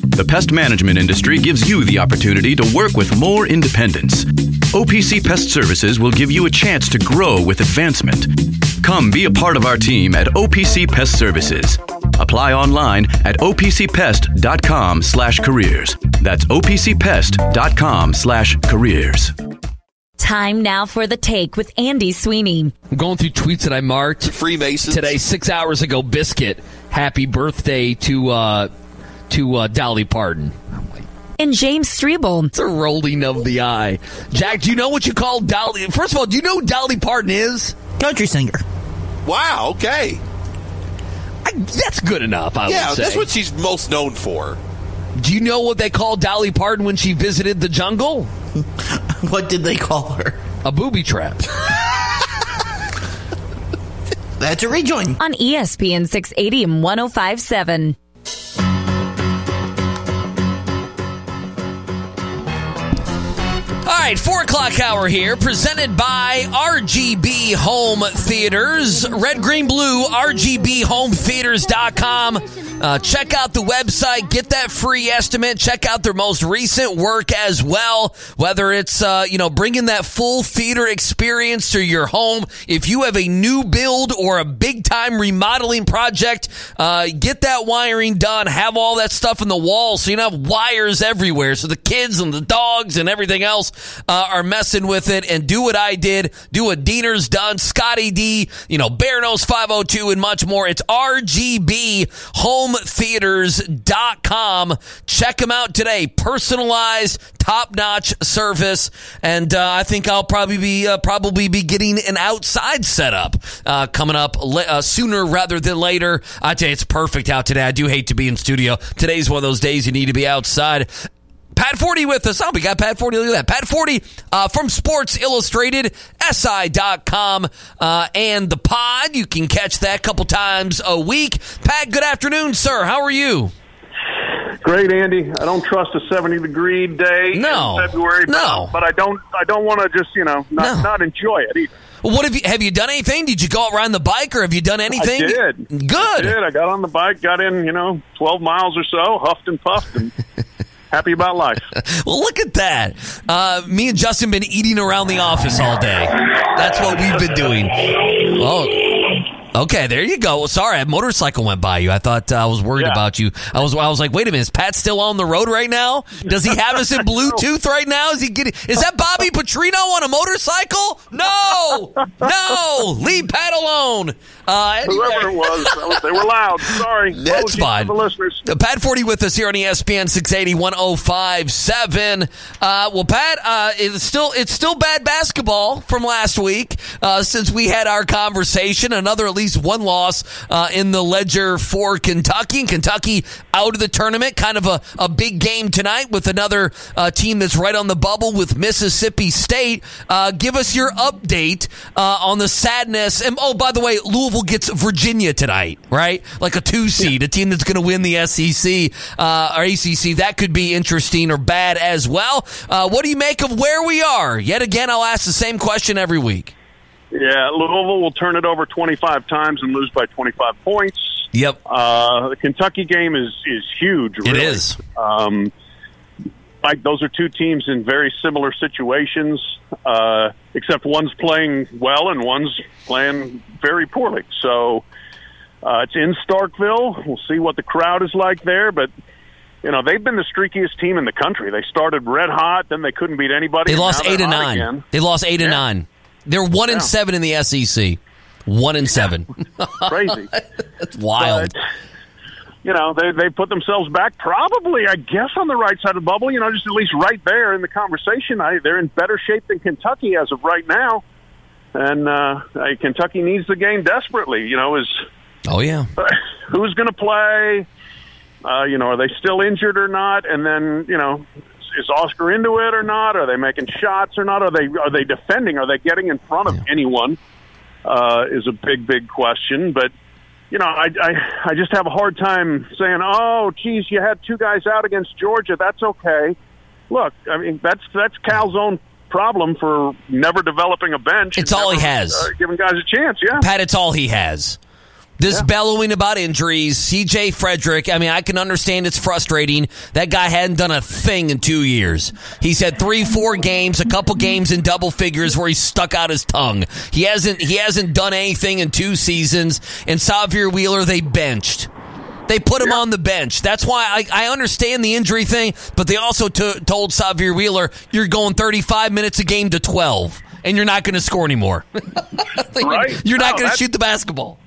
The pest management industry gives you the opportunity to work with more independence. OPC Pest Services will give you a chance to grow with advancement. Come be a part of our team at OPC Pest Services. Apply online at opcpest.com slash careers. That's opcpest.com slash careers. Time now for the take with Andy Sweeney. I'm going through tweets that I marked Freemasons. today, six hours ago. Biscuit, happy birthday to uh, to uh, Dolly Parton. And James Strebel. It's a rolling of the eye. Jack, do you know what you call Dolly? First of all, do you know who Dolly Parton is? Country singer. Wow. Okay. I, that's good enough. I Yeah, would say. that's what she's most known for. do you know what they called Dolly Parton when she visited the jungle? What did they call her? A booby trap. That's a rejoin. On ESPN 680 and 1057. All right, four o'clock hour here, presented by RGB Home Theaters. Red, green, blue, RGBHomeTheaters.com. Uh, check out the website, get that free estimate. Check out their most recent work as well. Whether it's, uh, you know, bringing that full theater experience to your home. If you have a new build or a big time remodeling project, uh, get that wiring done. Have all that stuff in the walls so you don't have wires everywhere. So the kids and the dogs and everything else uh, are messing with it. And do what I did. Do what Diener's done. Scotty D, you know, Bearno's 502 and much more. It's RGBHomeTheaters.com. Check them out today. Personalized, top notch service. And uh, I think I'll probably be uh, probably be getting an outside setup uh, coming up la- uh, sooner rather than later. I tell you, it's perfect out today. I do hate to be in studio. Today's one of those days you need to be outside. Pat Forde with us. Oh, we got Pat Forde. Look at that. Pat Forde uh, from Sports Illustrated, SI.com, uh, and the pod. You can catch that a couple times a week. Pat, good afternoon, sir. How are you? Great, Andy. I don't trust a seventy degree day No. in February. But, No. but I don't. I don't want to just you know not, No. not enjoy it either. Well, what have you have you done anything? Did you go out riding the bike, or have you done anything? I did. Good. I did. I got on the bike, got in, you know, twelve miles or so, huffed and puffed, and happy about life. Well, look at that. Uh, me and Justin been eating around the office all day. That's what we've been doing. Oh, okay. There you go. Sorry, a motorcycle went by you. I thought uh, I was worried Yeah. about you. I was. I was like, wait a minute. Is Pat still on the road right now? Does he have us in Bluetooth right now? Is he getting? Is that Bobby Petrino on a motorcycle? No, no. Leave Pat alone. Uh, anyway. Whoever it was, they were loud. Sorry, That's fine. The listeners. Pat Forde with us here on ESPN 680 1057. Uh, well, Pat, uh, it's still it's still bad basketball from last week uh, since we had our conversation. Another least one loss uh, in the ledger for Kentucky. And Kentucky out of the tournament. Kind of a, a big game tonight with another uh, team that's right on the bubble with Mississippi State. Uh, give us your update uh, on the sadness. And oh, by the way, Louisville gets Virginia tonight, right? Like a two seed, a team that's going to win the SEC uh, or ACC. That could be interesting or bad as well. Uh, what do you make of where we are? Yet again, I'll ask the same question every week. Yeah, Louisville will turn it over twenty five times and lose by twenty five points. Yep, Uh, the Kentucky game is is huge. it Really. is. Um, like those are two teams in very similar situations, uh, except one's playing well and one's playing very poorly. So uh, it's in Starkville. We'll see what the crowd is like there, but. You know they've been the streakiest team in the country. They started red hot, then they couldn't beat anybody. They lost eight hot nine. Again. They lost eight and Yeah. nine. They're one and Yeah. seven in the SEC. One and seven. Crazy. That's wild. But, you know, they they put themselves back probably, I guess, on the right side of the bubble. You know, just at least right there in the conversation. I, they're in better shape than Kentucky as of right now, and uh, I- Kentucky needs the game desperately. You know, is oh yeah. who's going to play? Uh, you know, are they still injured or not? And then, you know, is Oscar into it or not? Are they making shots or not? Are they are they defending? Are they getting in front of Yeah. anyone? Uh, is a big big question. But you know, I, I I just have a hard time saying, oh, geez, you had two guys out against Georgia. That's okay. Look, I mean, that's that's Cal's own problem for never developing a bench. It's all he has. uh, giving guys a chance. Yeah. Pat, it's all he has. This Yeah. bellowing about injuries, CJ Frederick, I mean, I can understand it's frustrating. That guy hadn't done a thing in two years. He's had three, four games, a couple games in double figures where he stuck out his tongue. He hasn't he hasn't done anything in two seasons. And Sahvir Wheeler, they benched. They put him on the bench. That's why I, I understand the injury thing, but they also t- told Sahvir Wheeler, you're going 35 minutes a game to 12, and you're not going to score anymore. Right. You're not No, going to shoot the basketball.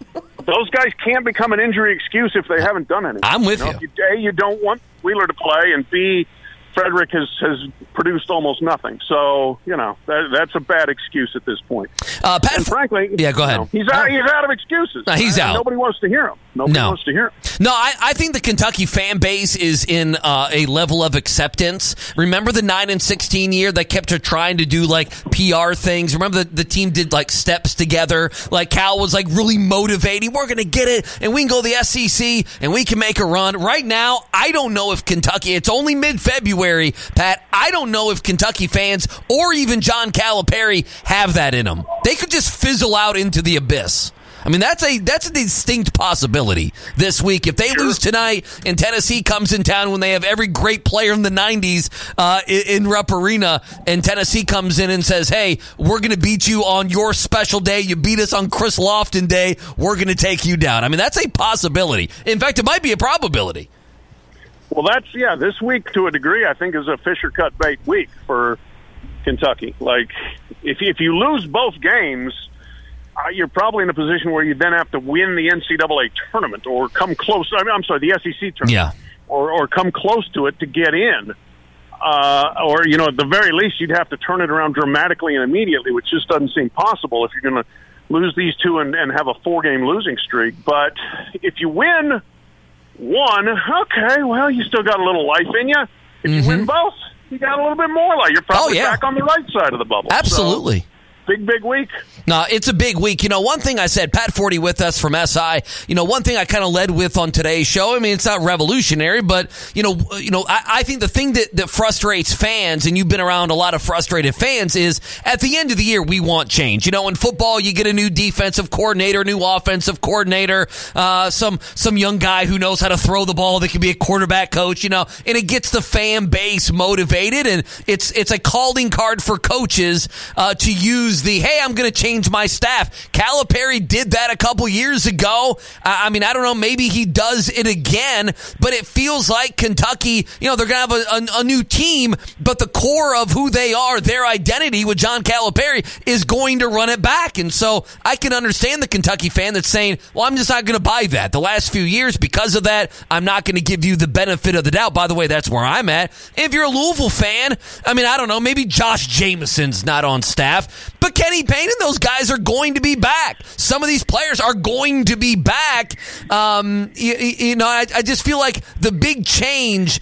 Those guys can't become an injury excuse if they haven't done anything. I'm with know, you. A, you don't want Wheeler to play, and B, Frederick has has produced almost nothing. So you know that, that's a bad excuse at this point. Uh, Pat, And frankly, yeah, go you ahead. know, he's out. He's out of excuses. No, he's out. Nobody wants to hear him. Nobody No. wants to hear. No, I, I think the Kentucky fan base is in uh, a level of acceptance. Remember the nine and sixteen year that kept her trying to do like PR things. Remember the, the team did like steps together. Like Cal was like really motivating. We're gonna get it, and we can go to the SEC, and we can make a run. Right now, I don't know if Kentucky. It's only mid February, Pat. I don't know if Kentucky fans or even John Calipari have that in them. They could just fizzle out into the abyss. I mean, that's a that's a distinct possibility this week. If they lose tonight and Tennessee comes in town when they have every great player in the '90s uh, in, in Rupp Arena, and Tennessee comes in and says, "Hey, we're going to beat you on your special day. You beat us on Chris Lofton Day. We're going to take you down." I mean, that's a possibility. In fact, it might be a probability. Well, that's yeah. This week, to a degree, I think is a Fisher cut bait week for Kentucky. Like, if if you lose both games, uh, you're probably in a position where you then have to win the NCAA tournament or come close. I mean, I'm sorry, the SEC tournament, Yeah. or or come close to it to get in. Uh, or you know, at the very least, you'd have to turn it around dramatically and immediately, which just doesn't seem possible if you're going to lose these two and, and have a four-game losing streak. But if you win one, okay, well, you still got a little life in you. If you win both, you got a little bit more life. You're probably Mm-hmm. Oh, yeah. back on the right side of the bubble. So, Absolutely. Big, big week. No, it's a big week. You know, one thing I said, Pat Forde with us from SI. You know, one thing I kind of led with on today's show. I mean, it's not revolutionary, but you know, you know, I, I think the thing that, that frustrates fans, and you've been around a lot of frustrated fans, is at the end of the year we want change. You know, in football, you get a new defensive coordinator, new offensive coordinator, uh, some some young guy who knows how to throw the ball that can be a quarterback coach. You know, and it gets the fan base motivated, and it's it's a calling card for coaches uh, to use the hey, I'm going to change my staff. Calipari did that a couple years ago. I I mean, I don't know, maybe he does it again, but it feels like Kentucky, you know, they're going to have a, a, a new team, but the core of who they are, their identity with John Calipari is going to run it back. And so I can understand the Kentucky fan that's saying, well, I'm just not going to buy that. The last few years, because of that, I'm not going to give you the benefit of the doubt. By the way, that's where I'm at. If you're a Louisville fan, I mean, I don't know, maybe Josh Jameson's not on staff, but Kenny Payne and those guys are going to be back. Some of these players are going to be back. Um, you, you know, I, I just feel like the big change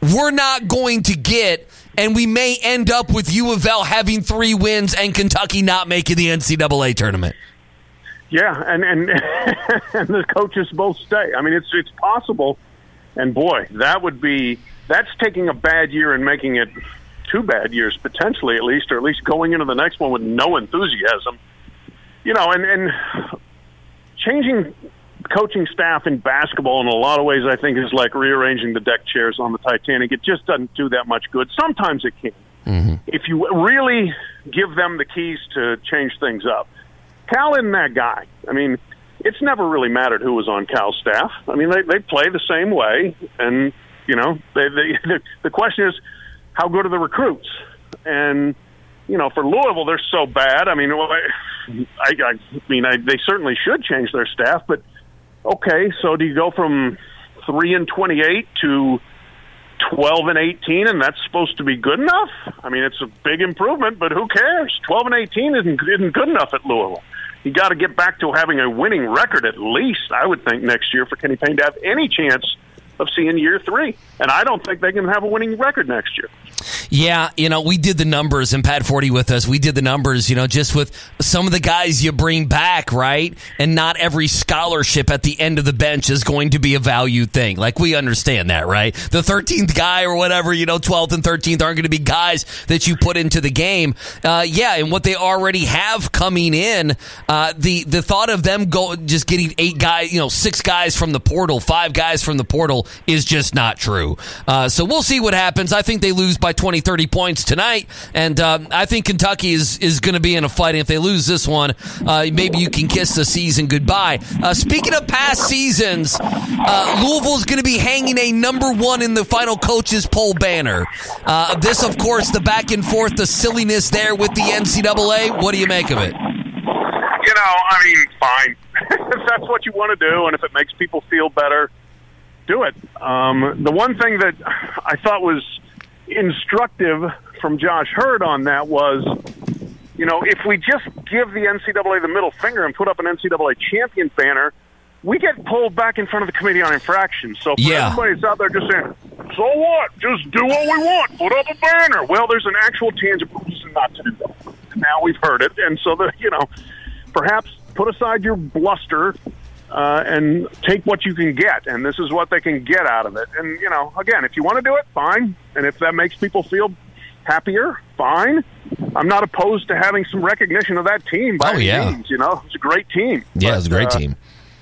we're not going to get, and we may end up with U of L having three wins and Kentucky not making the NCAA tournament. Yeah, and and and the coaches both stay. I mean, it's it's possible, and boy, that would be that's taking a bad year and making it two bad years potentially, at least, or at least going into the next one with no enthusiasm. You know, and and changing coaching staff in basketball in a lot of ways, I think, is like rearranging the deck chairs on the Titanic. It just doesn't do that much good. Sometimes it can. Mm-hmm. If you really give them the keys to change things up. Cal isn't that guy. I mean, it's never really mattered who was on Cal's staff. I mean, they they play the same way, and you know, they, they the, the question is, how good are the recruits? And you know, for Louisville, they're so bad. I mean, I, I, mean, I, they certainly should change their staff. But okay, so do you go from three and twenty-eight to twelve and eighteen, and that's supposed to be good enough? I mean, it's a big improvement, but who cares? Twelve and eighteen isn't isn't good enough at Louisville. You got to get back to having a winning record at least. I would think next year for Kenny Payne to have any chance of seeing year three. And I don't think they can have a winning record next year. Yeah, you know, we did the numbers, and Pat Forde with us. We did the numbers, you know, just with some of the guys you bring back, right? And not every scholarship at the end of the bench is going to be a valued thing. Like we understand that, right? The thirteenth guy or whatever, you know, twelfth and thirteenth aren't going to be guys that you put into the game. Uh, yeah, and what they already have coming in, uh, the the thought of them go just getting eight guys, you know, six guys from the portal, five guys from the portal is just not true. Uh, so we'll see what happens. I think they lose by 20, 30 points tonight, and um, I think Kentucky is is going to be in a fight. And if they lose this one, uh, maybe you can kiss the season goodbye. Uh, speaking of past seasons, uh, Louisville is going to be hanging a number one in the final coaches poll banner. Uh, this, of course, the back and forth, the silliness there with the NCAA. What do you make of it? You know, I mean, fine. if that's what you want to do, and if it makes people feel better, do it. Um, the one thing that I thought was instructive from Josh Heird on that was, you know, if we just give the NCAA the middle finger and put up an NCAA champion banner, we get pulled back in front of the Committee on Infractions. So for Yeah. everybody's out there just saying, so what? Just do what we want. Put up a banner. Well, there's an actual tangible reason not to do that. Now we've heard it. And so, that you know, perhaps put aside your bluster uh, and take what you can get. And this is what they can get out of it. And, you know, again, if you want to do it, fine. And if that makes people feel happier, fine. I'm not opposed to having some recognition of that team. By Oh, yeah. means, you know, it's a great team. Yeah, But, it's a great uh, team.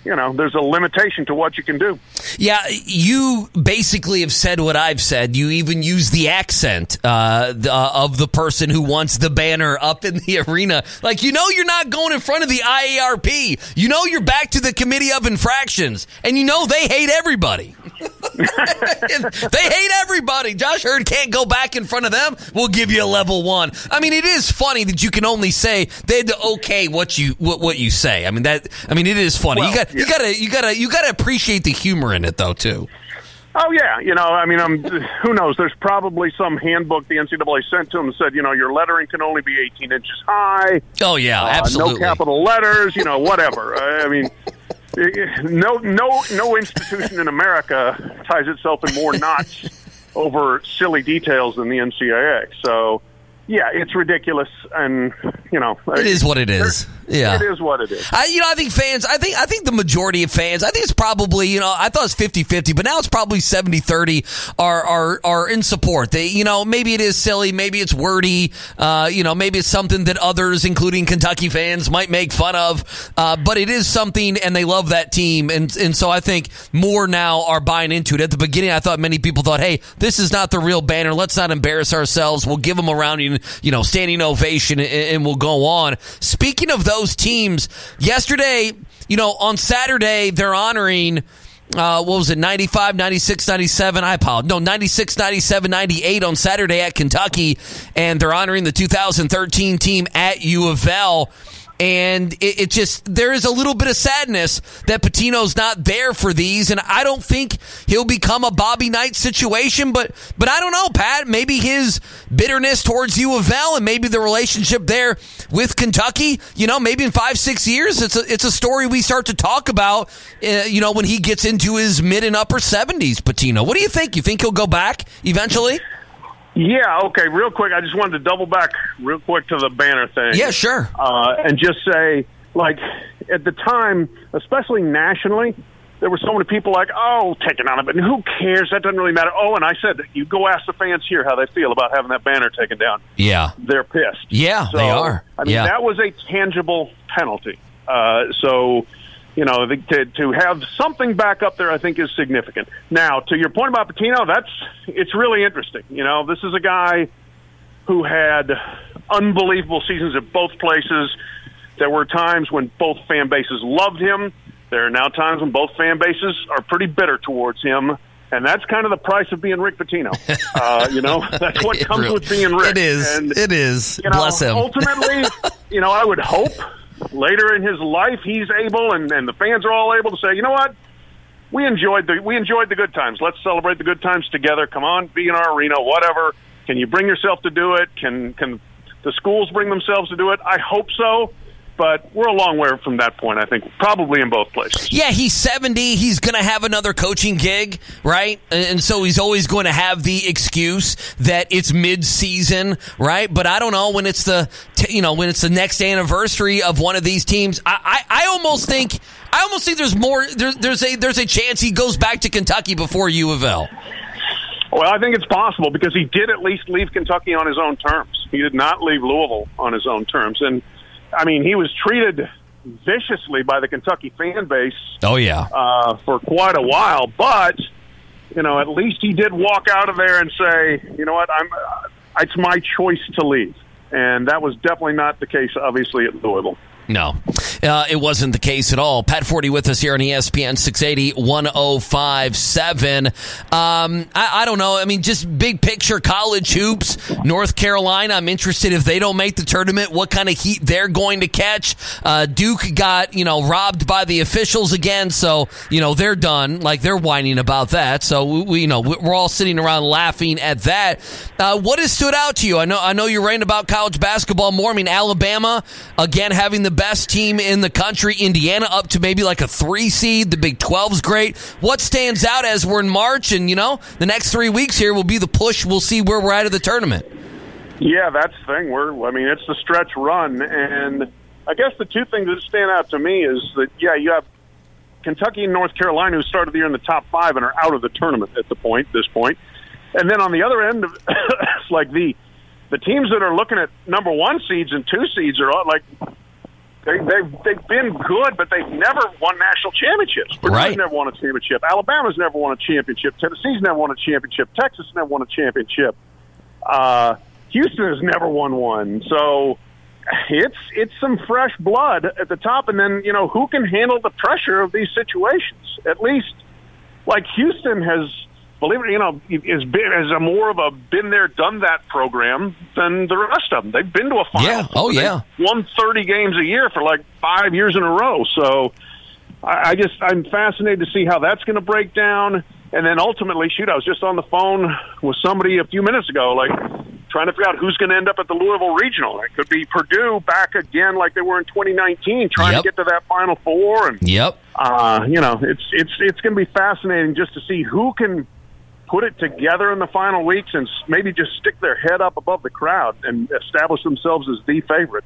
You know, there's a limitation to what you can do. Yeah, you basically have said what I've said. You even use the accent uh, the, uh, of the person who wants the banner up in the arena. Like, you know, you're not going in front of the IARP. You know, you're back to the Committee of Infractions. And you know, they hate everybody. they hate everybody. Josh Heird can't go back in front of them. We'll give you a level one. I mean, it is funny that you can only say they had to okay what you what, what you say. I mean that. I mean, it is funny. you Well, got you gotta you gotta you gotta appreciate the humor in it though too. Oh yeah, you know, I mean, um, who knows? There's probably some handbook the NCAA sent to them that said, you know, your lettering can only be 18 inches high. Oh yeah, uh, absolutely. no capital letters, you know, whatever. I mean, no, no, no institution in America ties itself in more knots over silly details than the NCAA. So, yeah, it's ridiculous, and you know, It is what it is. Yeah. It is what it is. I, you know, I think fans, I think, I think the majority of fans, I think it's probably, you know, I thought it was 50-50, but now it's probably 70-30 are, are, are in support. They, you know, maybe it is silly, maybe it's wordy, uh, you know, maybe it's something that others, including Kentucky fans, might make fun of, uh, but it is something and they love that team. And, and so I think more now are buying into it. At the beginning, I thought many people thought, hey, this is not the real banner. Let's not embarrass ourselves. We'll give them a rounding, you know, standing ovation and, and we'll go on. Speaking of those teams, yesterday, you know, on Saturday, they're honoring, uh, what was it, 95, 96, 97? I apologize. No, 96, 97, 98 on Saturday at Kentucky, and they're honoring the 2013 team at U of L. And it, it just, there is a little bit of sadness that Pitino's not there for these. And I don't think he'll become a Bobby Knight situation, but, but I don't know, Pat. Maybe his bitterness towards U of L and maybe the relationship there with Kentucky, you know, maybe in five, six years, it's a, it's a story we start to talk about, uh, you know, when he gets into his mid and upper 70s, Pitino. What do you think? You think he'll go back eventually? Yeah, okay, real quick. I just wanted to double back real quick to the banner thing. Yeah, sure. Uh, and just say, like, at the time, especially nationally, there were so many people like, oh, taken out of it. And who cares? That doesn't really matter. Oh, and I said, you go ask the fans here how they feel about having that banner taken down. Yeah. They're pissed. Yeah, So, they are. I mean, yeah. that was a tangible penalty. Uh, so, you know, the, to, to have something back up there, I think, is significant. Now, to your point about Pitino, that's it's really interesting. You know, this is a guy who had unbelievable seasons at both places. There were times when both fan bases loved him. There are now times when both fan bases are pretty bitter towards him. And that's kind of the price of being Rick Pitino. Uh, you know, that's what comes really- with being Rick. It is. And, it is. you know, Bless him. ultimately, you know, I would hope later in his life he's able, and, and the fans are all able to say, you know what, we enjoyed the we enjoyed the good times. Let's celebrate the good times together. Come on, be in our arena, whatever. Can you bring yourself to do it? Can can the schools bring themselves to do it? I hope so. But we're a long way from that point. I think probably in both places. Yeah, he's 70. He's going to have another coaching gig, right? And so he's always going to have the excuse that it's mid-season, right? But I don't know when it's the you know when it's the next anniversary of one of these teams. I I, I almost think I almost think there's more there, there's a there's a chance he goes back to Kentucky before U of L. Well, I think it's possible because he did at least leave Kentucky on his own terms. He did not leave Louisville on his own terms, and I mean, he was treated viciously by the Kentucky fan base. Oh yeah, uh, for quite a while. But you know, at least he did walk out of there and say, you know what, I'm. Uh, it's my choice to leave, and that was definitely not the case, obviously, at Louisville. No, uh, it wasn't the case at all. Pat Forde with us here on ESPN 680 1057. Um, I, I, don't know. I mean, just big picture college hoops. North Carolina, I'm interested if they don't make the tournament, what kind of heat they're going to catch. Uh, Duke got, you know, robbed by the officials again. So, you know, they're done. Like, they're whining about that. So, we you know, we're all sitting around laughing at that. Uh, what has stood out to you? I know, I know you're writing about college basketball more. I mean, Alabama, again, having the best team in the country. Indiana up to maybe like a three seed. The Big 12's great. What stands out as we're in March and, you know, the next three weeks here will be the push. We'll see where we're at of the tournament. Yeah, that's the thing. We're, I mean, it's the stretch run. And I guess the two things that stand out to me is that, yeah, you have Kentucky and North Carolina who started the year in the top five and are out of the tournament at the point, this point. And then on the other end, it's like the the teams that are looking at number one seeds and two seeds are all, like they, they've they've been good, but they've never won national championships. Purdue's right. never won a championship. Alabama's never won a championship. Tennessee's never won a championship. Texas never won a championship. Uh, Houston has never won one. So it's it's some fresh blood at the top, and then you know who can handle the pressure of these situations. At least, like Houston has believe it, you know, is been as a more of a been there, done that program than the rest of them. They've been to a final. Yeah. Oh, yeah. Won thirty games a year for like five years in a row. So I, I just I'm fascinated to see how that's going to break down. And then ultimately, shoot, I was just on the phone with somebody a few minutes ago, like trying to figure out who's going to end up at the Louisville Regional. It could be Purdue back again, like they were in 2019, trying Yep. to get to that Final Four. And Yep. uh, you know, it's it's it's going to be fascinating just to see who can put it together in the final weeks and maybe just stick their head up above the crowd and establish themselves as the favorite.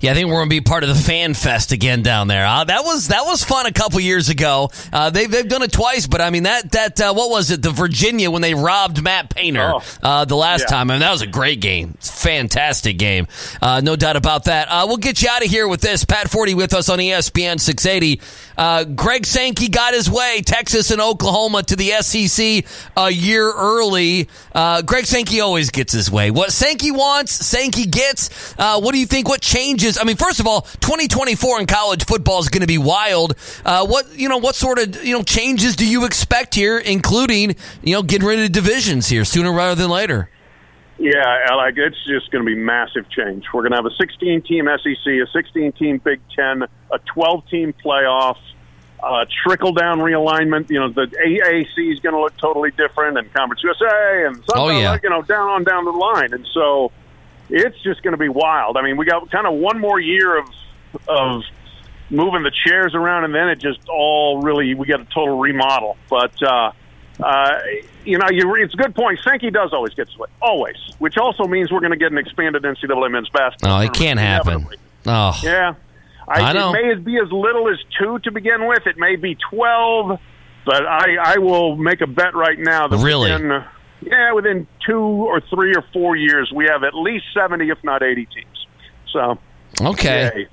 Yeah, I think we're going to be part of the fan fest again down there. Uh, that was that was fun a couple years ago. Uh, they've they've done it twice, but I mean that that uh, what was it? The Virginia when they robbed Matt Painter Oh. uh, the last Yeah. time. I mean that was a great game, It's a fantastic game, uh, no doubt about that. Uh, we'll get you out of here with this. Pat Forde with us on ESPN 680. Uh, Greg Sankey got his way. Texas and Oklahoma to the SEC a year early. Uh, Greg Sankey always gets his way. What Sankey wants, Sankey gets. Uh, what do you think? What changes? I mean, first of all, 2024 in college football is going to be wild. Uh, what you know? What sort of you know changes do you expect here, including you know getting rid of divisions here sooner rather than later? Yeah, like it's just going to be massive change. We're going to have a 16 team SEC, a 16 team Big Ten, a 12 team playoff, uh, trickle down realignment. You know, the AAC is going to look totally different, and Conference USA, and something Oh, yeah. like, you know down on down the line. And so it's just going to be wild. I mean, we got kind of one more year of of moving the chairs around, and then it just all really we got a total remodel. But uh, uh, you know, you, it's a good point. Sankey does always get split, always, which also means we're going to get an expanded NCAA men's basketball. Oh, it can't happen. Oh, Yeah, I, I know. It may be as little as two to begin with. It may be twelve, but I, I will make a bet right now that Really? within, yeah, within two or three or four years, we have at least seventy, if not eighty teams. So, okay. yay.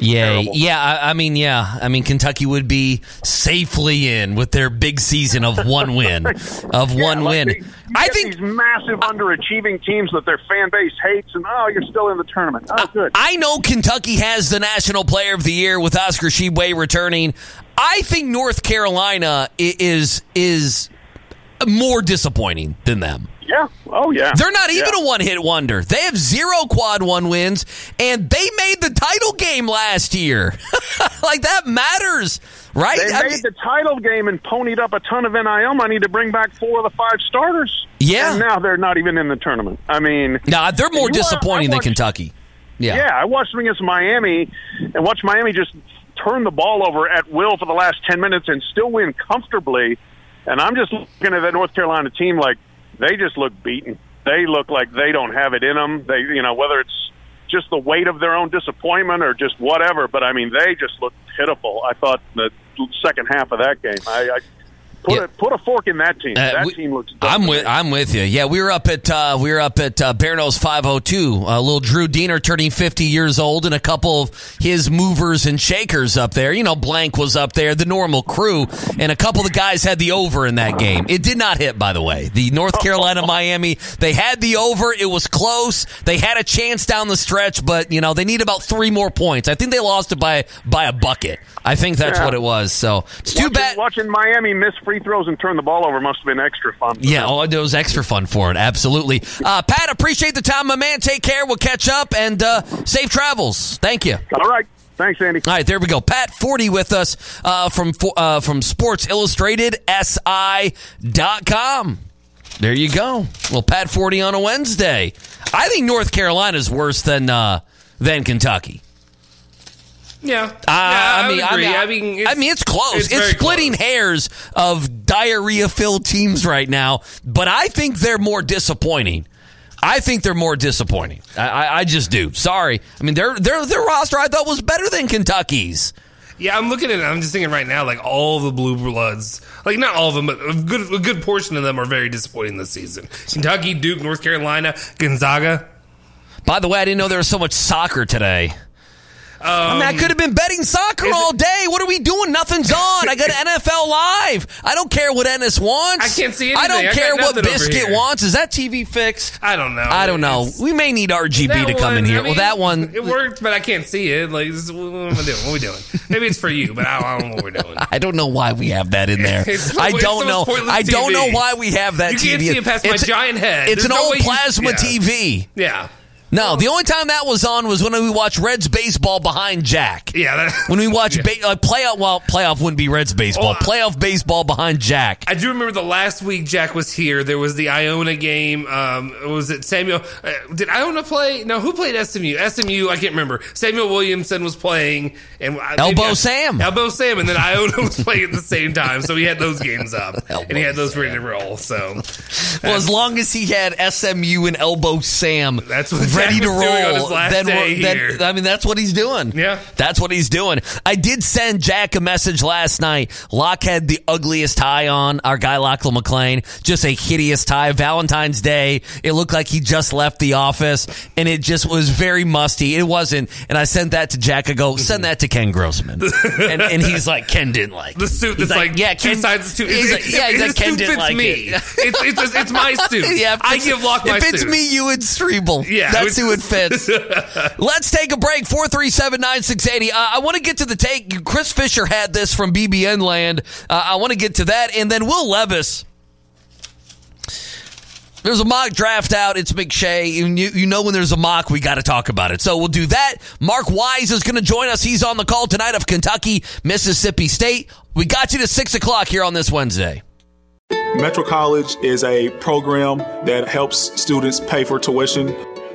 Yeah, yeah. I, I mean, yeah. I mean, Kentucky would be safely in with their big season of one win, of Yeah, one like win. they- I think these massive underachieving teams that their fan base hates, and oh, you're still in the tournament. Oh, good. I know Kentucky has the National Player of the Year with Oscar Tshiebwe returning. I think North Carolina is is more disappointing than them. yeah. Oh, yeah. They're not even Yeah. a one hit wonder. They have zero quad one wins, and they made the title game last year. like that matters, right? They I made mean- the title game and ponied up a ton of NIL money to bring back four of the five starters. Yeah. And now they're not even in the tournament. I mean, Nah, they're more disappointing I than Kentucky. Yeah. yeah. I watched them against Miami, and watched Miami just turn the ball over at will for the last ten minutes and still win comfortably. And I'm just looking at that North Carolina team like they just look beaten. They look like they don't have it in them. They, you know, whether it's just the weight of their own disappointment or just whatever. But I mean, they just look pitiful. I thought the second half of that game, I, I put Yeah. a, put a fork in that team. Uh, that we- team looks. I'm with. I'm with you. Yeah, we were up at uh, we were up at uh, Bearno's 502. Uh, little Drew Diener turning 50 years old, and a couple of his movers and shakers up there. You know, Blank was up there, the normal crew, and a couple of the guys had the over in that game. It did not hit, by the way. The North Carolina Miami they had the over. It was close. They had a chance down the stretch, but you know they need about three more points. I think they lost it by by a bucket. I think that's Yeah. what it was. So it's too watching, bad. Watching Miami miss free throws and turn the ball over must have been extra fun. Yeah, them. oh, it was extra fun for it. Absolutely. Uh, Pat, appreciate the time, my man. Take care. We'll catch up and uh, safe travels. Thank you. All right. Thanks, Andy. All right, there we go. Pat Forde with us uh, from uh, from Sports Illustrated SI.com. There you go. Well, Pat Forde on a Wednesday. I think North Carolina is worse than uh, than Kentucky. Yeah, Uh, yeah, I, would agree. I I mean, mean, I mean, it's close. It's, very splitting close. hairs of diarrhea-filled teams right now, but I think they're more disappointing. I think they're more disappointing. I, I, I just do. Sorry. I mean, their their their roster I thought was better than Kentucky's. Yeah, I'm looking at it. I'm just thinking right now, like all the blue bloods, like not all of them, but a good a good portion of them are very disappointing this season. Kentucky, Duke, North Carolina, Gonzaga. By the way, I didn't know there was so much soccer today. Um, I mean, I could have been betting soccer all day. What are we doing? Nothing's on. I got NFL Live. I don't care what Ennis wants. I can't see anything. I don't I care what Biscuit wants. Is that TV fixed? I don't know. I don't know. It's- We may need RGB to come in here. I mean, well, that one. it worked, but I can't see it. Like, what am I doing? What are we doing? Maybe it's for you, but I, I don't know what we're doing. I don't know why we have that in there. So- I don't know. I don't TV. know why we have that You TV. can't see it past my It's- giant head. It's There's an no old way you- plasma yeah. TV. Yeah, No, the only time that was on was when we watched Reds baseball behind Jack. yeah. That, When we watch Yeah. ba- uh, playoff, well, playoff wouldn't be Reds baseball. Oh, playoff baseball behind Jack. I do remember the last week Jack was here. There was the Iona game. Um, was it Samuel? Uh, did Iona play? No, who played SMU? SMU. I can't remember. Samuel Williamson was playing, and I- Elbow I- Sam. Elbow Sam, and then Iona was playing at the same time. So he had those games up, and he had those ready to roll. So well, as long as he had SMU and Elbow Sam That's what ready to was doing on roll, then, then- I mean that's what he's doing. Yeah. that's what he's doing. I did send Jack a message last night. Locke had the ugliest tie on. Our guy Lachlan McLean, just a hideous tie. Valentine's Day. It looked like he just left the office, and it just was very musty. It wasn't. And I sent that to Jack. I go send that to Ken Grossman, and, and he's like Ken didn't like the suit that's like, yeah, two Ken, sides. too. He's like, yeah, he's like, Ken didn't fits like me. it. It's, it's, it's my suit. Yeah, I give Locke my If it's suit. me, you and Strebel. Yeah, that's it who it was- fits. Let's take a break. Four three seven nine six eighty. Uh, I want to get to the take. Chris Fisher had this from BBN Land. Uh, I want to get to that, and then Will Levis. There's a mock draft out. It's McShay. And you, you know when there's a mock, we got to talk about it. So we'll do that. Mark Wise is going to join us. He's on the call tonight of Kentucky, Mississippi State. We got you to 6 o'clock here on this Wednesday. Metro College is a program that helps students pay for tuition,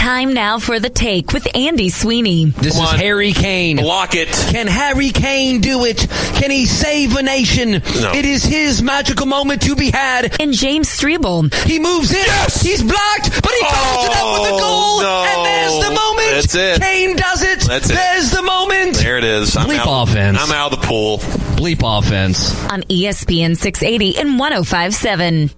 Time now for the take with Andy Sweeney. This is Harry Kane. Block it. Can Harry Kane do it? Can he save a nation? No. It is his magical moment to be had. And James Strebel. He moves in. Yes! He's blocked, but he follows it up with a oh, goal. no. And there's the moment. That's it. Kane does it. That's it. There's the moment. There it is. I'm Bleep out. offense. I'm out of the pool. Bleep offense. on ESPN 680 and 1057.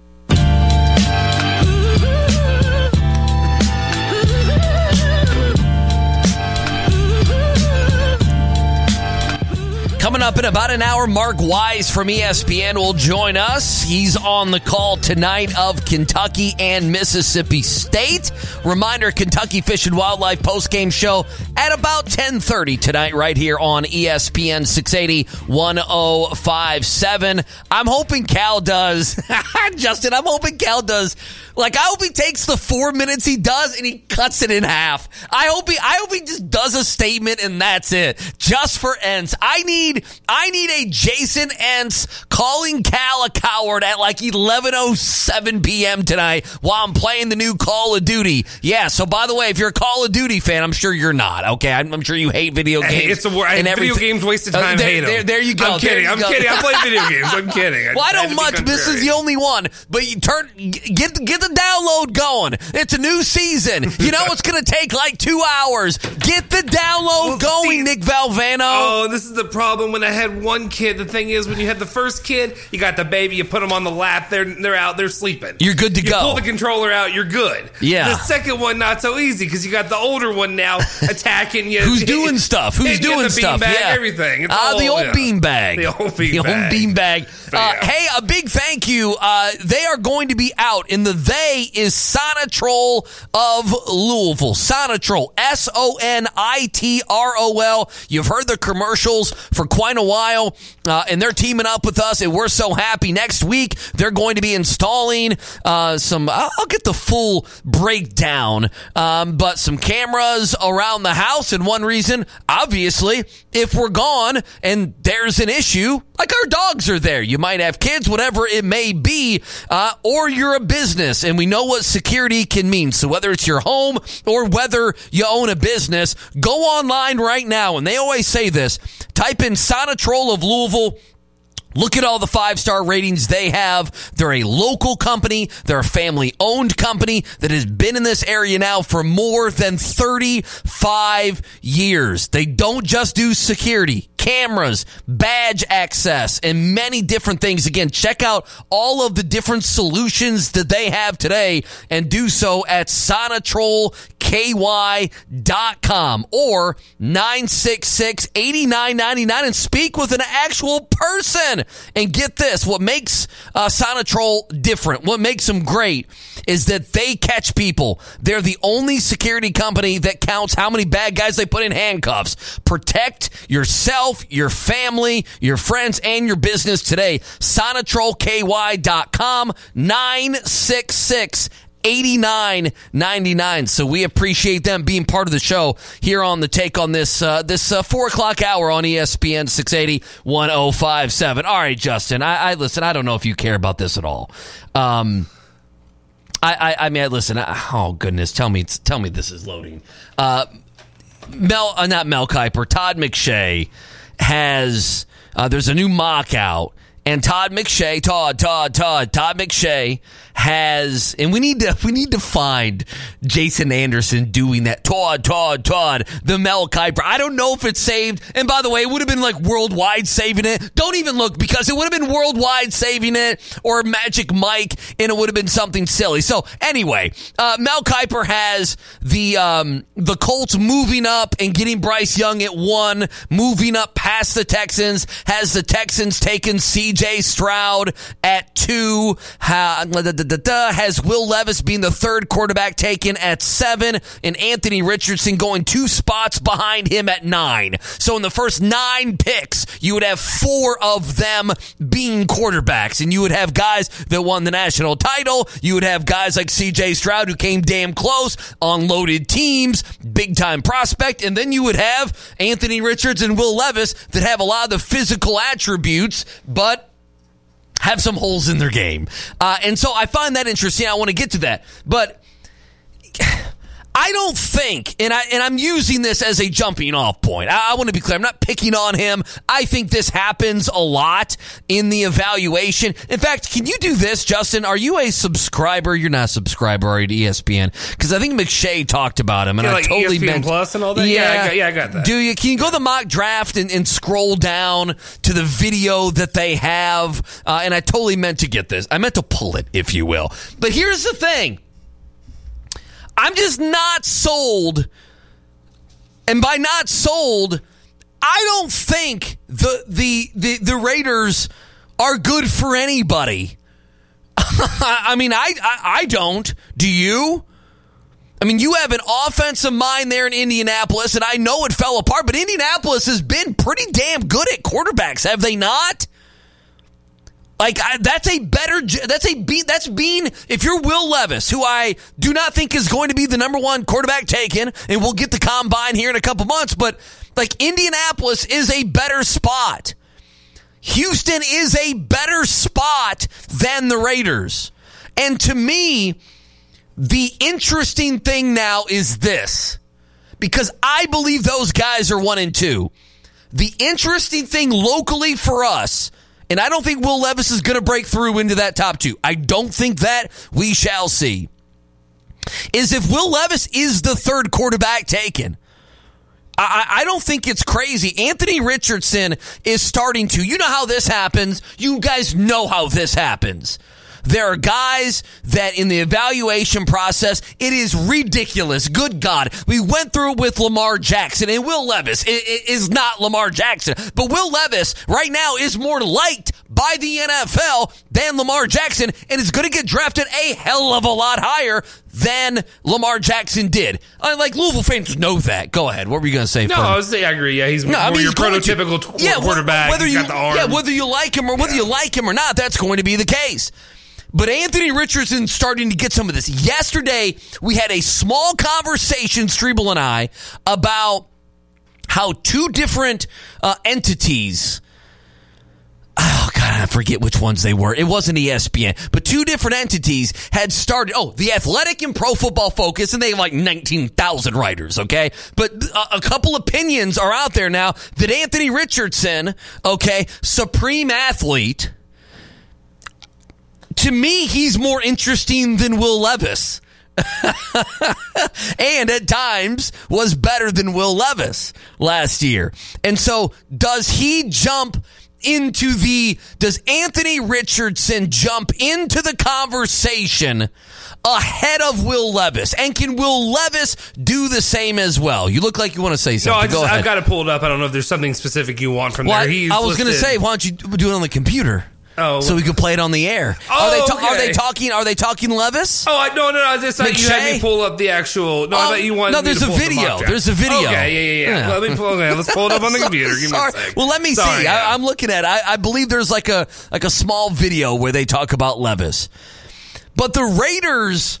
Up in about an hour, Mark Wise from ESPN will join us. He's on the call tonight of Kentucky and Mississippi State. Reminder, Kentucky Fish and Wildlife postgame show at about 1030 tonight right here on ESPN 680 1057. I'm hoping Cal does. Justin, I'm hoping Cal does. Like I hope he takes the four minutes he does and he cuts it in half. I hope he I hope he just does a statement and that's it. Just for ends. I need I need a Jason Ents calling Cal a coward at like 11:07 p.m. tonight while I'm playing the new Call of Duty. Yeah. So by the way, if you're a Call of Duty fan, I'm sure you're not. Okay, I'm, I'm sure you hate video games. It's a wor- and video games waste of Uh, time. there, hate 'em. there, there you go. I'm kidding. I'm go. kidding. I play video games. I'm kidding. Well, I don't much. This is the only one. But you turn get the, get the download going. It's a new season. You know it's going to take like two hours. Get the download going, Nick Valvano. Oh, this is the problem. When I had one kid, the thing is, when you had the first kid, you got the baby, you put them on the lap, they're they're out, they're sleeping. You're good to you go. Pull the controller out, you're good. Yeah. The second one not so easy because you got the older one now attacking you. Who's doing stuff? Who's doing the stuff? Beanbag, yeah, everything. It's Ah, the old yeah. beanbag. The old The old beanbag. beanbag. Uh, yeah. Hey, a big thank you. Uh, they are going to be out, and the they is Sonitrol of Louisville. Sonitrol, S O N I T R O L. You've heard the commercials for quite a while, uh, and they're teaming up with us, and we're so happy. Next week, they're going to be installing uh, some. I'll, I'll get the full breakdown, um, but some cameras around the house, and one reason, obviously, if we're gone and there's an issue, like our dogs are there. You might have kids, whatever it may be, uh, or you're a business, and we know what security can mean. So whether it's your home or whether you own a business, go online right now. And they always say this type in Sonitrol of Louisville. Look at all the five star ratings they have. They're a local company. They're a family owned company that has been in this area now for more than 35 years. They don't just do security, cameras, badge access, and many different things. Again, check out all of the different solutions that they have today and do so at sonitrolky.com or 966 8999 and speak with an actual person. And get this what makes uh, Sonitrol different, what makes them great is that they catch people. They're the only security company that counts how many bad guys they put in handcuffs. Protect yourself, your family, your friends, and your business today. SonitrolKY.com 966 89.99. So we appreciate them being part of the show here on the take on this uh, this uh, four o'clock hour on ESPN 680 1057. All right, Justin. I, I listen. I don't know if you care about this at all. Um, I, I, I mean, listen. I, oh goodness, tell me, tell me this is loading. Uh, Mel, uh, not Mel Kiper. Todd McShay has. Uh, there's a new mock out, and Todd McShay, Todd, Todd, Todd, Todd McShay has, and we need to we need to find Jason Anderson doing that. Todd, Todd, Todd, the Mel Kiper. I don't know if it's saved. And by the way, it would have been like worldwide saving it. Don't even look because it would have been worldwide saving it or Magic Mike, and it would have been something silly. So anyway, uh, Mel Kiper has the um, the Colts moving up and getting Bryce Young at one, moving up past the Texans. Has the Texans taken C.J. Stroud at two? Has Will Levis being the third quarterback taken at seven, and Anthony Richardson going two spots behind him at nine. So in the first nine picks, you would have four of them being quarterbacks, and you would have guys that won the national title. You would have guys like C.J. Stroud who came damn close on loaded teams, big time prospect, and then you would have Anthony Richards and Will Levis that have a lot of the physical attributes, but have some holes in their game. Uh, and so I find that interesting. I want to get to that. But I don't think, and I and I'm using this as a jumping off point. I, I want to be clear. I'm not picking on him. I think this happens a lot in the evaluation. In fact, can you do this, Justin? Are you a subscriber? You're not a subscriber, are you, to ESPN? Because I think McShay talked about him, and Yeah, I like totally ESPN meant Plus and all that? Yeah, I got- yeah, I got that. Do you? Can you go to the mock draft and, and scroll down to the video that they have? Uh, and I totally meant to get this. I meant to pull it, if you will. But here's the thing. I'm just not sold. And by not sold, I don't think the the the, the Raiders are good for anybody. I mean, I, I I don't. Do you? I mean, you have an offensive mind there in Indianapolis, and I know it fell apart, but Indianapolis has been pretty damn good at quarterbacks, have they not? Like I, that's a better that's a beat that's being if you're Will Levis, who I do not think is going to be the number one quarterback taken, and we'll get the combine here in a couple months, but like Indianapolis is a better spot. Houston is a better spot than the Raiders. And to me, the interesting thing now is this because I believe those guys are one and two. The interesting thing locally for us, and I don't think Will Levis is going to break through into that top two. I don't think that we shall see. Is if Will Levis is the third quarterback taken. I, I don't think it's crazy. Anthony Richardson is starting to. You know how this happens. You guys know how this happens. There are guys that in the evaluation process, it is ridiculous. Good God. We went through it with Lamar Jackson and Will Levis is not Lamar Jackson, but Will Levis right now is more liked by the NFL than Lamar Jackson and is going to get drafted a hell of a lot higher than Lamar Jackson did. I, like Louisville fans know that. Go ahead. What were you going to say? No, I was say I agree. Yeah, he's no, I mean, your prototypical to, yeah, quarterback. Whether you, yeah, whether you like him or whether yeah. you like him or not, that's going to be the case. But Anthony Richardson starting to get some of this. Yesterday, we had a small conversation, Strebel and I, about how two different uh, entities. Oh God, I forget which ones they were. It wasn't ESPN, but two different entities had started. Oh, the Athletic and Pro Football Focus, and they have like nineteen thousand writers. Okay, but a, a couple opinions are out there now that Anthony Richardson, okay, supreme athlete to me, he's more interesting than Will Levis. and at times was better than Will Levis last year. And so, does he jump into the, does Anthony Richardson jump into the conversation ahead of Will Levis? And can Will Levis do the same as well? You look like you want to say something. No, I have got it pulled up. I don't know if there's something specific you want from well, there. I, I was going to say, why don't you do it on the computer? Oh, so we could play it on the air. Oh, are they ta- okay. are they talking? Are they talking Levis? Oh, I, no, no, no. I just thought you had me pull up the actual. No, I oh, thought you wanted. No, there's a video. There's a video. Okay, yeah, yeah, yeah. yeah. Let me pull. Okay, let's pull it up on the computer. Give Sorry. me a sec. Well, let me Sorry, see. Yeah. I, am looking at. I, I believe there's like a like a small video where they talk about Levis, but the Raiders.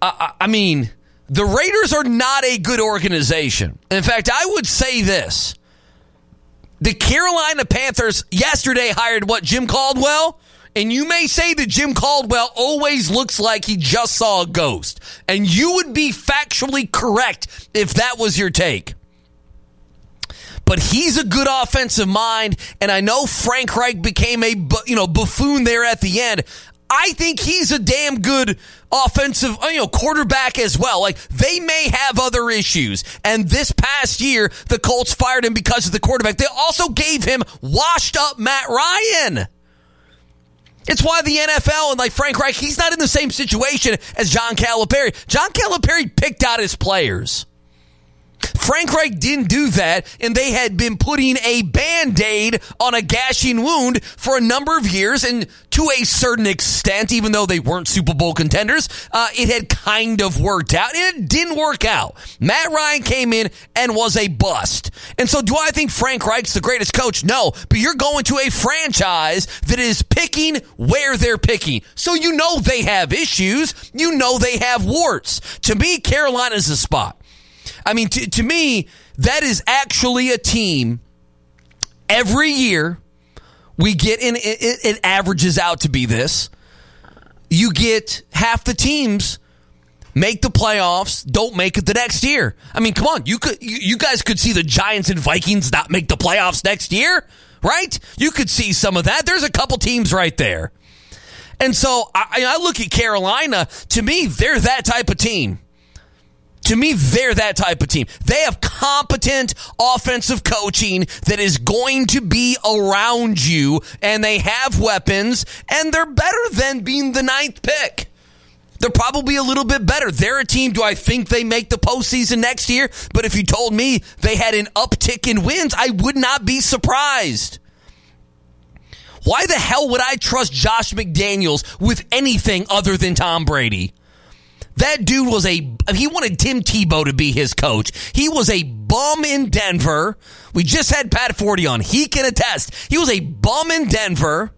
I, I mean, the Raiders are not a good organization. In fact, I would say this. The Carolina Panthers yesterday hired what Jim Caldwell and you may say that Jim Caldwell always looks like he just saw a ghost. And you would be factually correct if that was your take. But he's a good offensive mind, and I know Frank Reich became a you know buffoon there at the end. I think he's a damn good offensive, uh, you know, quarterback as well. Like they may have other issues. And this past year, the Colts fired him because of the quarterback. They also gave him washed up Matt Ryan. It's why the NFL and like Frank Reich, he's not in the same situation as John Calipari. John Calipari picked out his players. Frank Reich didn't do that, and they had been putting a band aid on a gashing wound for a number of years. And to a certain extent, even though they weren't Super Bowl contenders, uh, it had kind of worked out. It didn't work out. Matt Ryan came in and was a bust. And so, do I think Frank Reich's the greatest coach? No. But you're going to a franchise that is picking where they're picking. So, you know they have issues. You know they have warts. To me, Carolina's a spot. I mean, to, to me, that is actually a team every year we get in, it, it averages out to be this. You get half the teams make the playoffs, don't make it the next year. I mean, come on, you could you guys could see the Giants and Vikings not make the playoffs next year, right? You could see some of that. There's a couple teams right there. And so I, I look at Carolina, to me, they're that type of team. To me, they're that type of team. They have competent offensive coaching that is going to be around you, and they have weapons, and they're better than being the ninth pick. They're probably a little bit better. They're a team. Do I think they make the postseason next year? But if you told me they had an uptick in wins, I would not be surprised. Why the hell would I trust Josh McDaniels with anything other than Tom Brady? That dude was a, he wanted Tim Tebow to be his coach. He was a bum in Denver. We just had Pat Forde on. He can attest. He was a bum in Denver.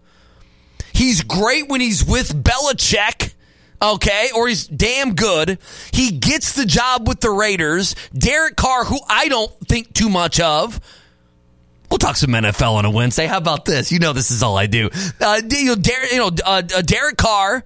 He's great when he's with Belichick okay, or he's damn good. He gets the job with the Raiders. Derek Carr, who I don't think too much of. We'll talk some NFL on a Wednesday. How about this? You know, this is all I do. Uh, you know, Derek, you know uh, uh, Derek Carr.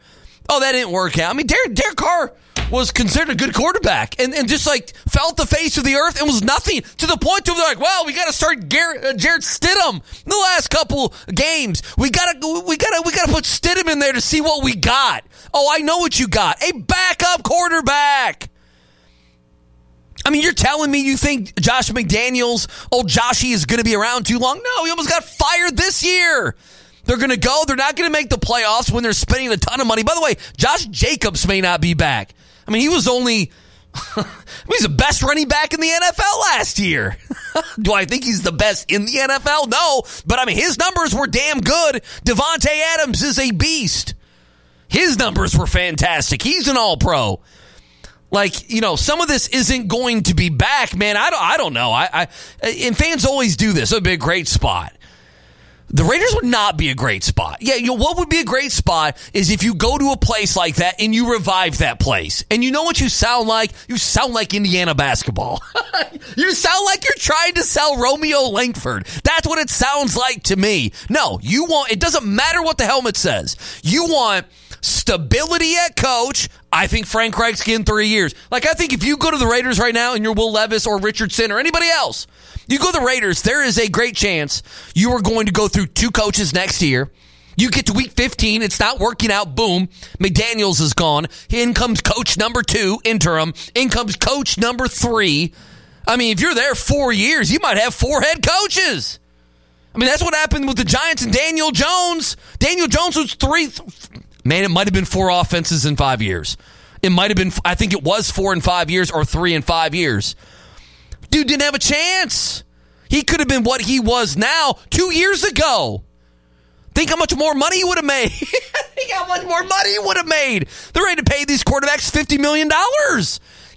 Oh, that didn't work out. I mean, Derek, Derek Carr was considered a good quarterback and, and just like felt the face of the earth and was nothing to the point to they're like, well, we got to start Garrett, uh, Jarrett Stidham in the last couple games. We got to we got to we got to put Stidham in there to see what we got. Oh, I know what you got. A backup quarterback. I mean, you're telling me you think Josh McDaniels, old Joshy, is going to be around too long? No, he almost got fired this year. They're going to go. They're not going to make the playoffs when they're spending a ton of money. By the way, Josh Jacobs may not be back. I mean, he was only. I mean, he's the best running back in the NFL last year. Do I think he's the best in the NFL? No, but I mean his numbers were damn good. Davante Adams is a beast. His numbers were fantastic. He's an All Pro. Like you know, some of this isn't going to be back, man. I don't. I don't know. I, I and fans always do this. It would be a great spot. The Raiders would not be a great spot. Yeah, you know what would be a great spot is if you go to a place like that and you revive that place. And you know what you sound like? You sound like Indiana basketball. you sound like you're trying to sell Romeo Langford. That's what it sounds like to me. No, you want it doesn't matter what the helmet says. You want stability at coach. I think Frank Reich's getting three years. Like I think if you go to the Raiders right now and you're Will Levis or Richardson or anybody else, you go to the Raiders, there is a great chance you are going to go through two coaches next year. You get to week 15, it's not working out. Boom. McDaniels is gone. In comes coach number two, interim. In comes coach number three. I mean, if you're there four years, you might have four head coaches. I mean, that's what happened with the Giants and Daniel Jones. Daniel Jones was three. Man, it might have been four offenses in five years. It might have been, I think it was four in five years or three in five years. Dude didn't have a chance. He could have been what he was now two years ago. Think how much more money he would have made. Think how much more money he would have made. They're ready to pay these quarterbacks $50 million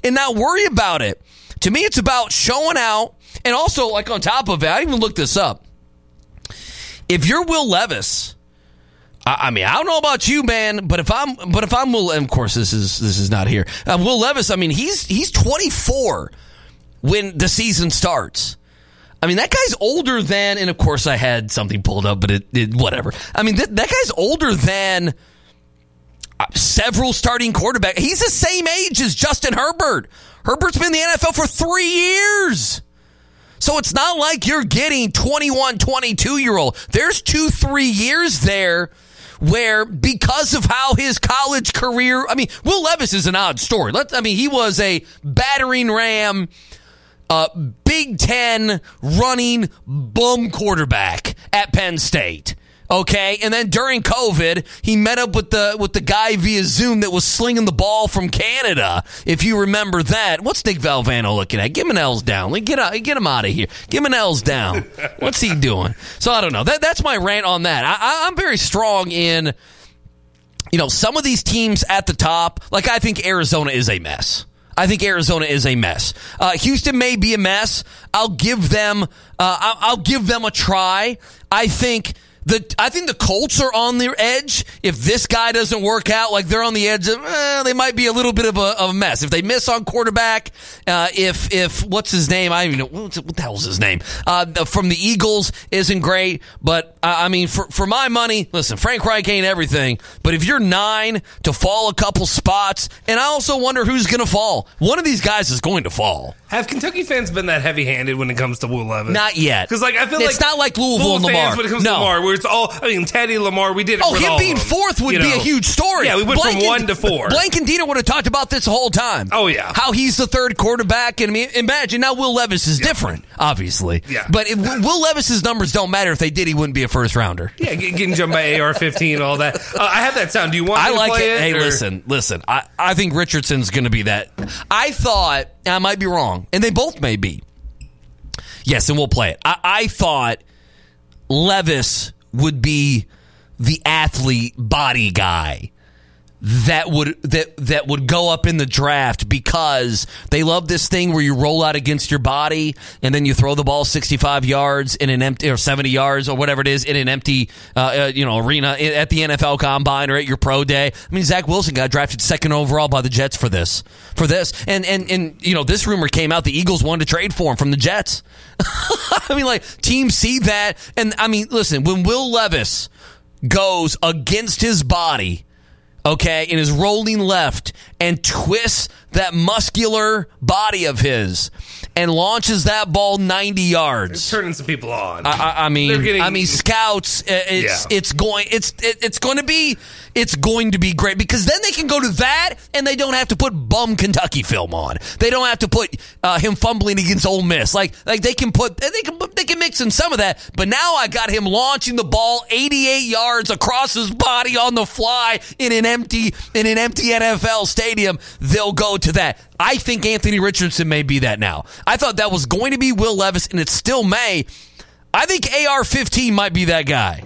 and not worry about it. To me, it's about showing out. And also, like on top of it, I even looked this up. If you're Will Levis, I, mean, I don't know about you, man, but if I'm, but if I'm Will, and of course this is this is not here. Uh, Will Levis, I mean, he's he's 24 when the season starts. I mean, that guy's older than, and of course, I had something pulled up, but it, it whatever. I mean, that, that guy's older than uh, several starting quarterbacks. He's the same age as Justin Herbert. Herbert's been in the NFL for three years. So it's not like you're getting 21, 22 year old. There's two, three years there where because of how his college career, I mean, Will Levis is an odd story. Let, I mean, he was a battering ram uh, Big Ten running bum quarterback at Penn State. Okay, and then during COVID, he met up with the with the guy via Zoom that was slinging the ball from Canada. If you remember that, what's Nick Valvano looking at? Give him an L's down. Like, get out, get him out of here. Give him an L's down. What's he doing? So I don't know. That that's my rant on that. I, I'm very strong in, you know, some of these teams at the top. Like I think Arizona is a mess. I think Arizona is a mess. Uh, Houston may be a mess. I'll give them. Uh, I'll, I'll give them a try. I think the I think the Colts are on their edge. If this guy doesn't work out, like they're on the edge, of, eh, they might be a little bit of a, of a mess. If they miss on quarterback, uh, if if what's his name? I don't even know what the hell's his name. Uh, from the Eagles isn't great, but uh, I mean, for for my money, listen, Frank Reich ain't everything. But if you're nine to fall a couple spots, and I also wonder who's going to fall. One of these guys is going to fall. Have Kentucky fans been that heavy-handed when it comes to Will Levis? Not yet. Because like I feel It's like not like Louisville and fans Lamar. when it comes No. to Lamar, where it's all. I mean, Teddy Lamar, we did it. Oh, him all being of them, fourth would you be know. a huge story. Yeah, we went Blank from and- one to four. Blank and Dina would have talked about this the whole time. Oh, yeah. how he's the third quarterback, and I mean, imagine now Will Levis is different, obviously. Yeah. but it, Will Levis's numbers don't matter. If they did, he wouldn't be a first rounder. Yeah, getting jumped by AR-15 and all that. Uh, I have that sound. Do you want? I like play it. Hey, or- listen, listen. I, I think Richardson's going to be that. I thought, and I might be wrong, and they both may be. Yes, and we'll play it. I, I thought Levis would be the athlete body guy that would that that would go up in the draft because they love this thing where you roll out against your body and then you throw the ball 65 yards in an empty or 70 yards or whatever it is in an empty uh, uh, you know arena at the NFL combine or at your pro day. I mean Zach Wilson got drafted second overall by the Jets for this for this and and and you know this rumor came out the Eagles wanted to trade for him from the Jets. I mean like teams see that and I mean listen when Will Levis goes against his body okay, and is rolling left and twists that muscular body of his and launches that ball 90 yards. turning some people on. I, I, I mean, getting- I mean, scouts. uh, It's Yeah. it's going it's it, it's going to be it's going to be great because then they can go to that and they don't have to put bum Kentucky film on. They don't have to put uh, him fumbling against Ole Miss. Like like they can put they can they can mix in some of that. But now I got him launching the ball 88 yards across his body on the fly in an empty in an empty NFL stadium. They'll go to that. I think Anthony Richardson may be that now. I thought that was going to be Will Levis, and it still may. I think AR 15 might be that guy.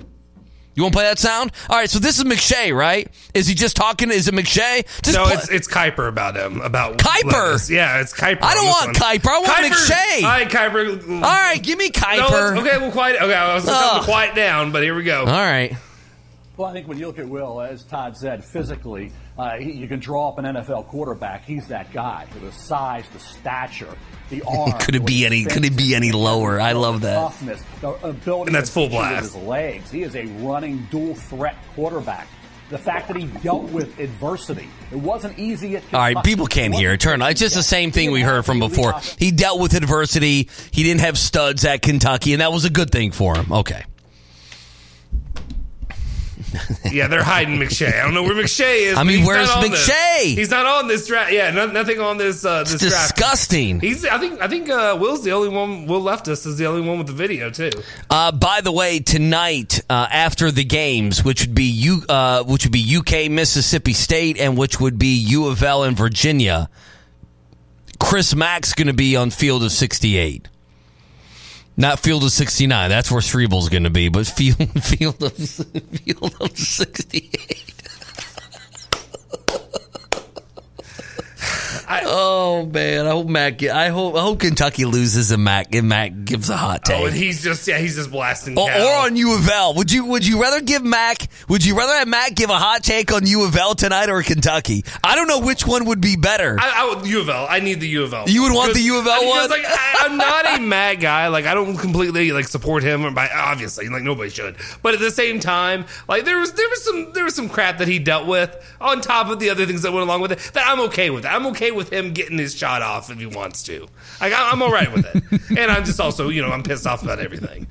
You want to play that sound? All right, so this is McShay, right? Is he just talking? Is it McShay? Just no, play- it's it's Kiper about him about Kiper? Levis. Yeah, it's Kiper. I don't want this one. Kiper. I want Kiper- McShay. All right, Kiper. All right, give me No, Kiper. let's- okay, well, quiet. Okay, I was going to tell him Ugh. to quiet down, but here we go. All right. Well, I think when you look at Will, as Todd said, physically, uh, he, you can draw up an NFL quarterback. He's that guy. The size, the stature, the arm. Could it be any? Could it be any lower? I love that. Toughness, And that's full blast. his legs. He is a running dual threat quarterback. The fact that he dealt with adversity, it wasn't easy at All right, people can't hear. Turn. It's just the same thing we heard from before. He dealt with adversity. He didn't have studs at Kentucky, and that was a good thing for him. Okay. Yeah, they're hiding McShay. I don't know where McShay is. I mean, where's on this. McShay? He's not on this draft. Yeah, no, nothing on this. Uh, this draft. disgusting. He's. I think. I think uh, Will's the only one. Will Levis is the only one with the video too. Uh, by the way, tonight uh, after the games, which would be U, uh, which would be UK, Mississippi State, and which would be U of L and Virginia. Chris Mack's going to be on field of sixty-eight, not field of sixty-nine. That's where Strebel's going to be, but field field of field of sixty-eight. Oh man, I hope Mack. I hope I hope Kentucky loses and Mack and Mack gives a hot oh, take. Oh, and he's just. Yeah, he's just blasting. Or, or on U of L. Would you would you rather give Mack would you rather have Mack give a hot take on U of L tonight or Kentucky? I don't know which one would be better. I, I would U of L. I need the U of L. You would want the U of L one? Like, I, I'm not a mad guy. Like I don't completely like support him. Or by obviously, like nobody should. But at the same time, like there was there was some there was some crap that he dealt with on top of the other things that went along with it. That I'm okay with. I'm okay with him getting his shot off if he wants to. Like I'm all right with it. and I'm just also you know I'm pissed off about everything.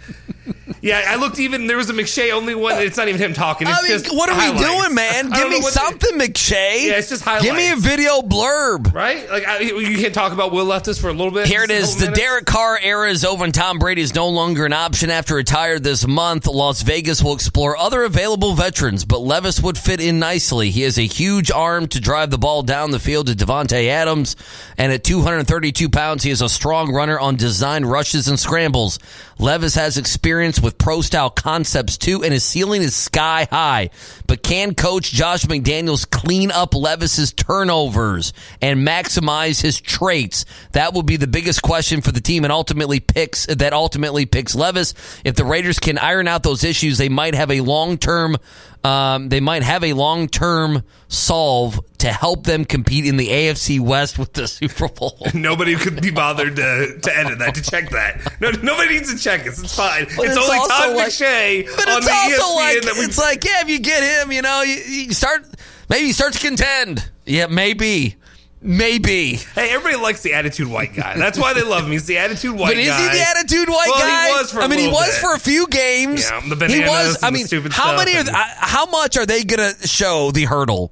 Yeah, I looked even. There was a McShay only one. It's not even him talking. It's I mean, just what are we doing, man? Give me something, McShay. Yeah, it's just Give me a video blurb. Right? Like I, you can't talk about Will Levis for a little bit. Here it is. The minutes? Derek Carr era is over, and Tom Brady is no longer an option after retired this month. Las Vegas will explore other available veterans, but Levis would fit in nicely. He has a huge arm to drive the ball down the field to Davante Adams, and at 232 pounds, he is a strong runner on design rushes and scrambles. Levis has experience with pro style concepts too, and his ceiling is sky high. But can coach Josh McDaniels clean up Levis's turnovers and maximize his traits? That will be the biggest question for the team, and ultimately picks that ultimately picks Levis. If the Raiders can iron out those issues, they might have a long term. Um, they might have a long term solve to help them compete in the AFC West with the Super Bowl. Nobody could be bothered to, to edit that, to check that. No, nobody needs to check it. It's fine. It's, it's only Todd like- McShay But on it's the also ESPN like that we it's like yeah, if you get him, you know, you, you start maybe he starts to contend. Yeah, maybe, Maybe. Hey, everybody likes the attitude white guy. That's why they love him. He's the attitude white But is guy. he the attitude white well, guy? He was for I mean, he was bit. for a few games. Yeah, the he was. I mean, how many? Are, and- how much are they going to show the hurdle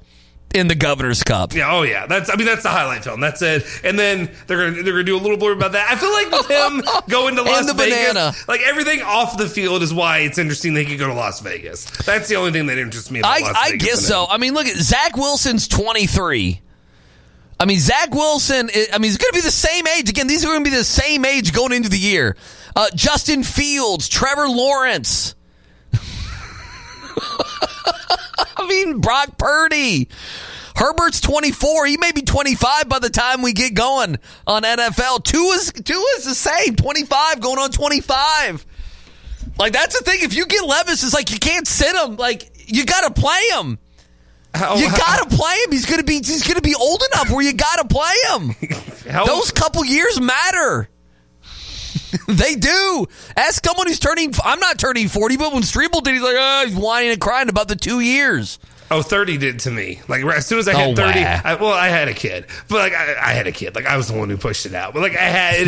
in the Governor's Cup? Yeah, oh yeah. That's I mean that's the highlight film. That's it. And then they're gonna they're gonna do a little blurb about that. I feel like with him going to Las the Vegas, banana. like everything off the field is why it's interesting they could go to Las Vegas. That's the only thing that interests me about I, I guess so. him. I mean, look at Zach Wilson's 23. I mean, Zach Wilson, I I mean, he's going to be the same age. Again, these are going to be the same age going into the year. Uh, Justin Fields, Trevor Lawrence. I mean, Brock Purdy. Herbert's 24. He may be 25 by the time we get going on NFL. Two is two is the same. 25 going on 25. Like that's the thing. If you get Levis, it's like you can't sit him. Like you got to play him. You got to play him. He's gonna be he's gonna be old enough where you got to play him. How- Those couple years matter. they do. Ask someone who's turning. I'm not turning 40, but when Strebel did, he's like, oh, he's whining and crying about the two years. Oh, 30 did to me. Like as soon as I hit Oh, 30, wow. I, well, I had a kid, but like I, I had a kid. Like I was the one who pushed it out. But like I had it,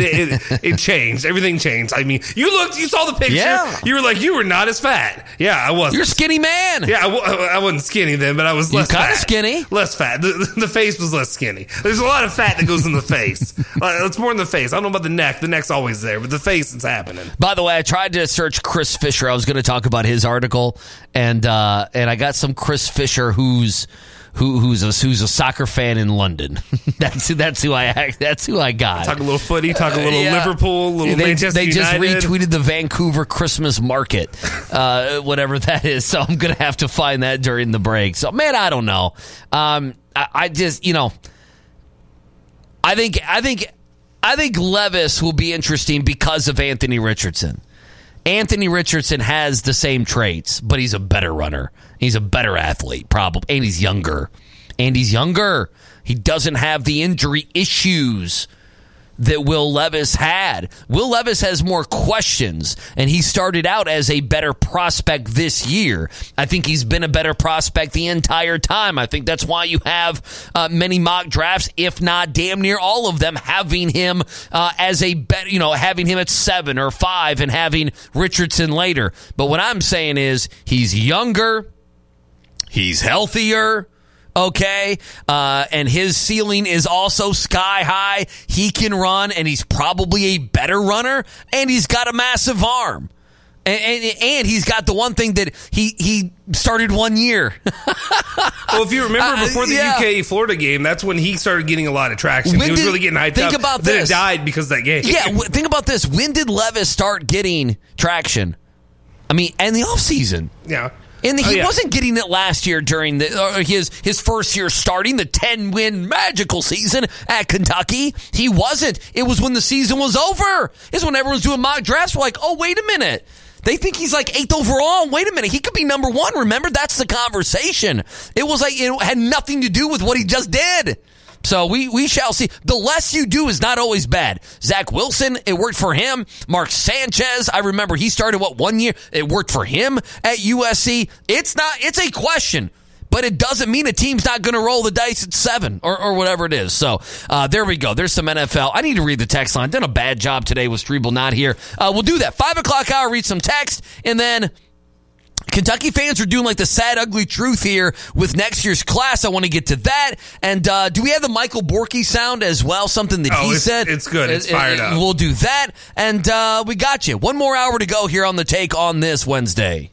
it, it changed. Everything changed. I mean, you looked, you saw the picture. Yeah. You were like, you were not as fat. Yeah, I was. You're a skinny man. Yeah, I, I wasn't skinny then, but I was less kinda fat. skinny. Less fat. The, the face was less skinny. There's a lot of fat that goes in the face. Uh, it's more in the face. I don't know about the neck. The neck's always there, but the face is happening. By the way, I tried to search Chris Fisher. I was going to talk about his article, and uh, and I got some Chris Fisher who's who who's a who's a soccer fan in London. that's who that's who I that's who I got. Talk a little footy, talk a little Uh, Yeah. Liverpool, a little they, Manchester they just United. retweeted the Vancouver Christmas market, uh, whatever that is. So I'm gonna have to find that during the break. So man, I don't know. Um, I, I just you know, I think I think I think Levis will be interesting because of Anthony Richardson. Anthony Richardson has the same traits, but he's a better runner. He's a better athlete, probably, and he's younger. And he's younger. He doesn't have the injury issues that Will Levis had. Will Levis has more questions, and he started out as a better prospect this year. I think he's been a better prospect the entire time. I think that's why you have uh, many mock drafts, if not damn near all of them, having him uh, as a better, you know, having him at seven or five and having Richardson later. But what I'm saying is he's younger, he's healthier. Okay. Uh, and his ceiling is also sky high. He can run, and he's probably a better runner, and he's got a massive arm. And, and, and he's got the one thing that he, he started one year. Well, if you remember Uh, before the yeah. UK Florida game, that's when he started getting a lot of traction. When he was did- really getting hyped think up. about then this. it died because of that game. yeah. w- Think about this. When did Levis start getting traction? I mean, and the offseason. yeah. And Oh, he yeah. wasn't getting it last year during the or his his first year starting the ten win magical season at Kentucky. He wasn't. It was when the season was over. It's when everyone's doing mock drafts. We're like, oh wait a minute. They think he's like eighth overall. Wait a minute, he could be number one. Remember, that's the conversation. It was like it had nothing to do with what he just did. So we we shall see. The less you do is not always bad. Zach Wilson, it worked for him. Mark Sanchez, I remember he started what one year. It worked for him at USC. It's not. It's a question. But it doesn't mean a team's not going to roll the dice at seven or, or whatever it is. So uh, there we go. There's some NFL. I need to read the text line. Done a bad job today with Strebel not here. Uh, we'll do that. Five o'clock hour, read some text, and then Kentucky fans are doing like the sad, ugly truth here with next year's class. I want to get to that. And uh, do we have the Michael Borky sound as well? Something that Oh, he it's- said. it's good. It's fired up. We'll do that. And uh, we got you. One more hour to go here on the take on this Wednesday.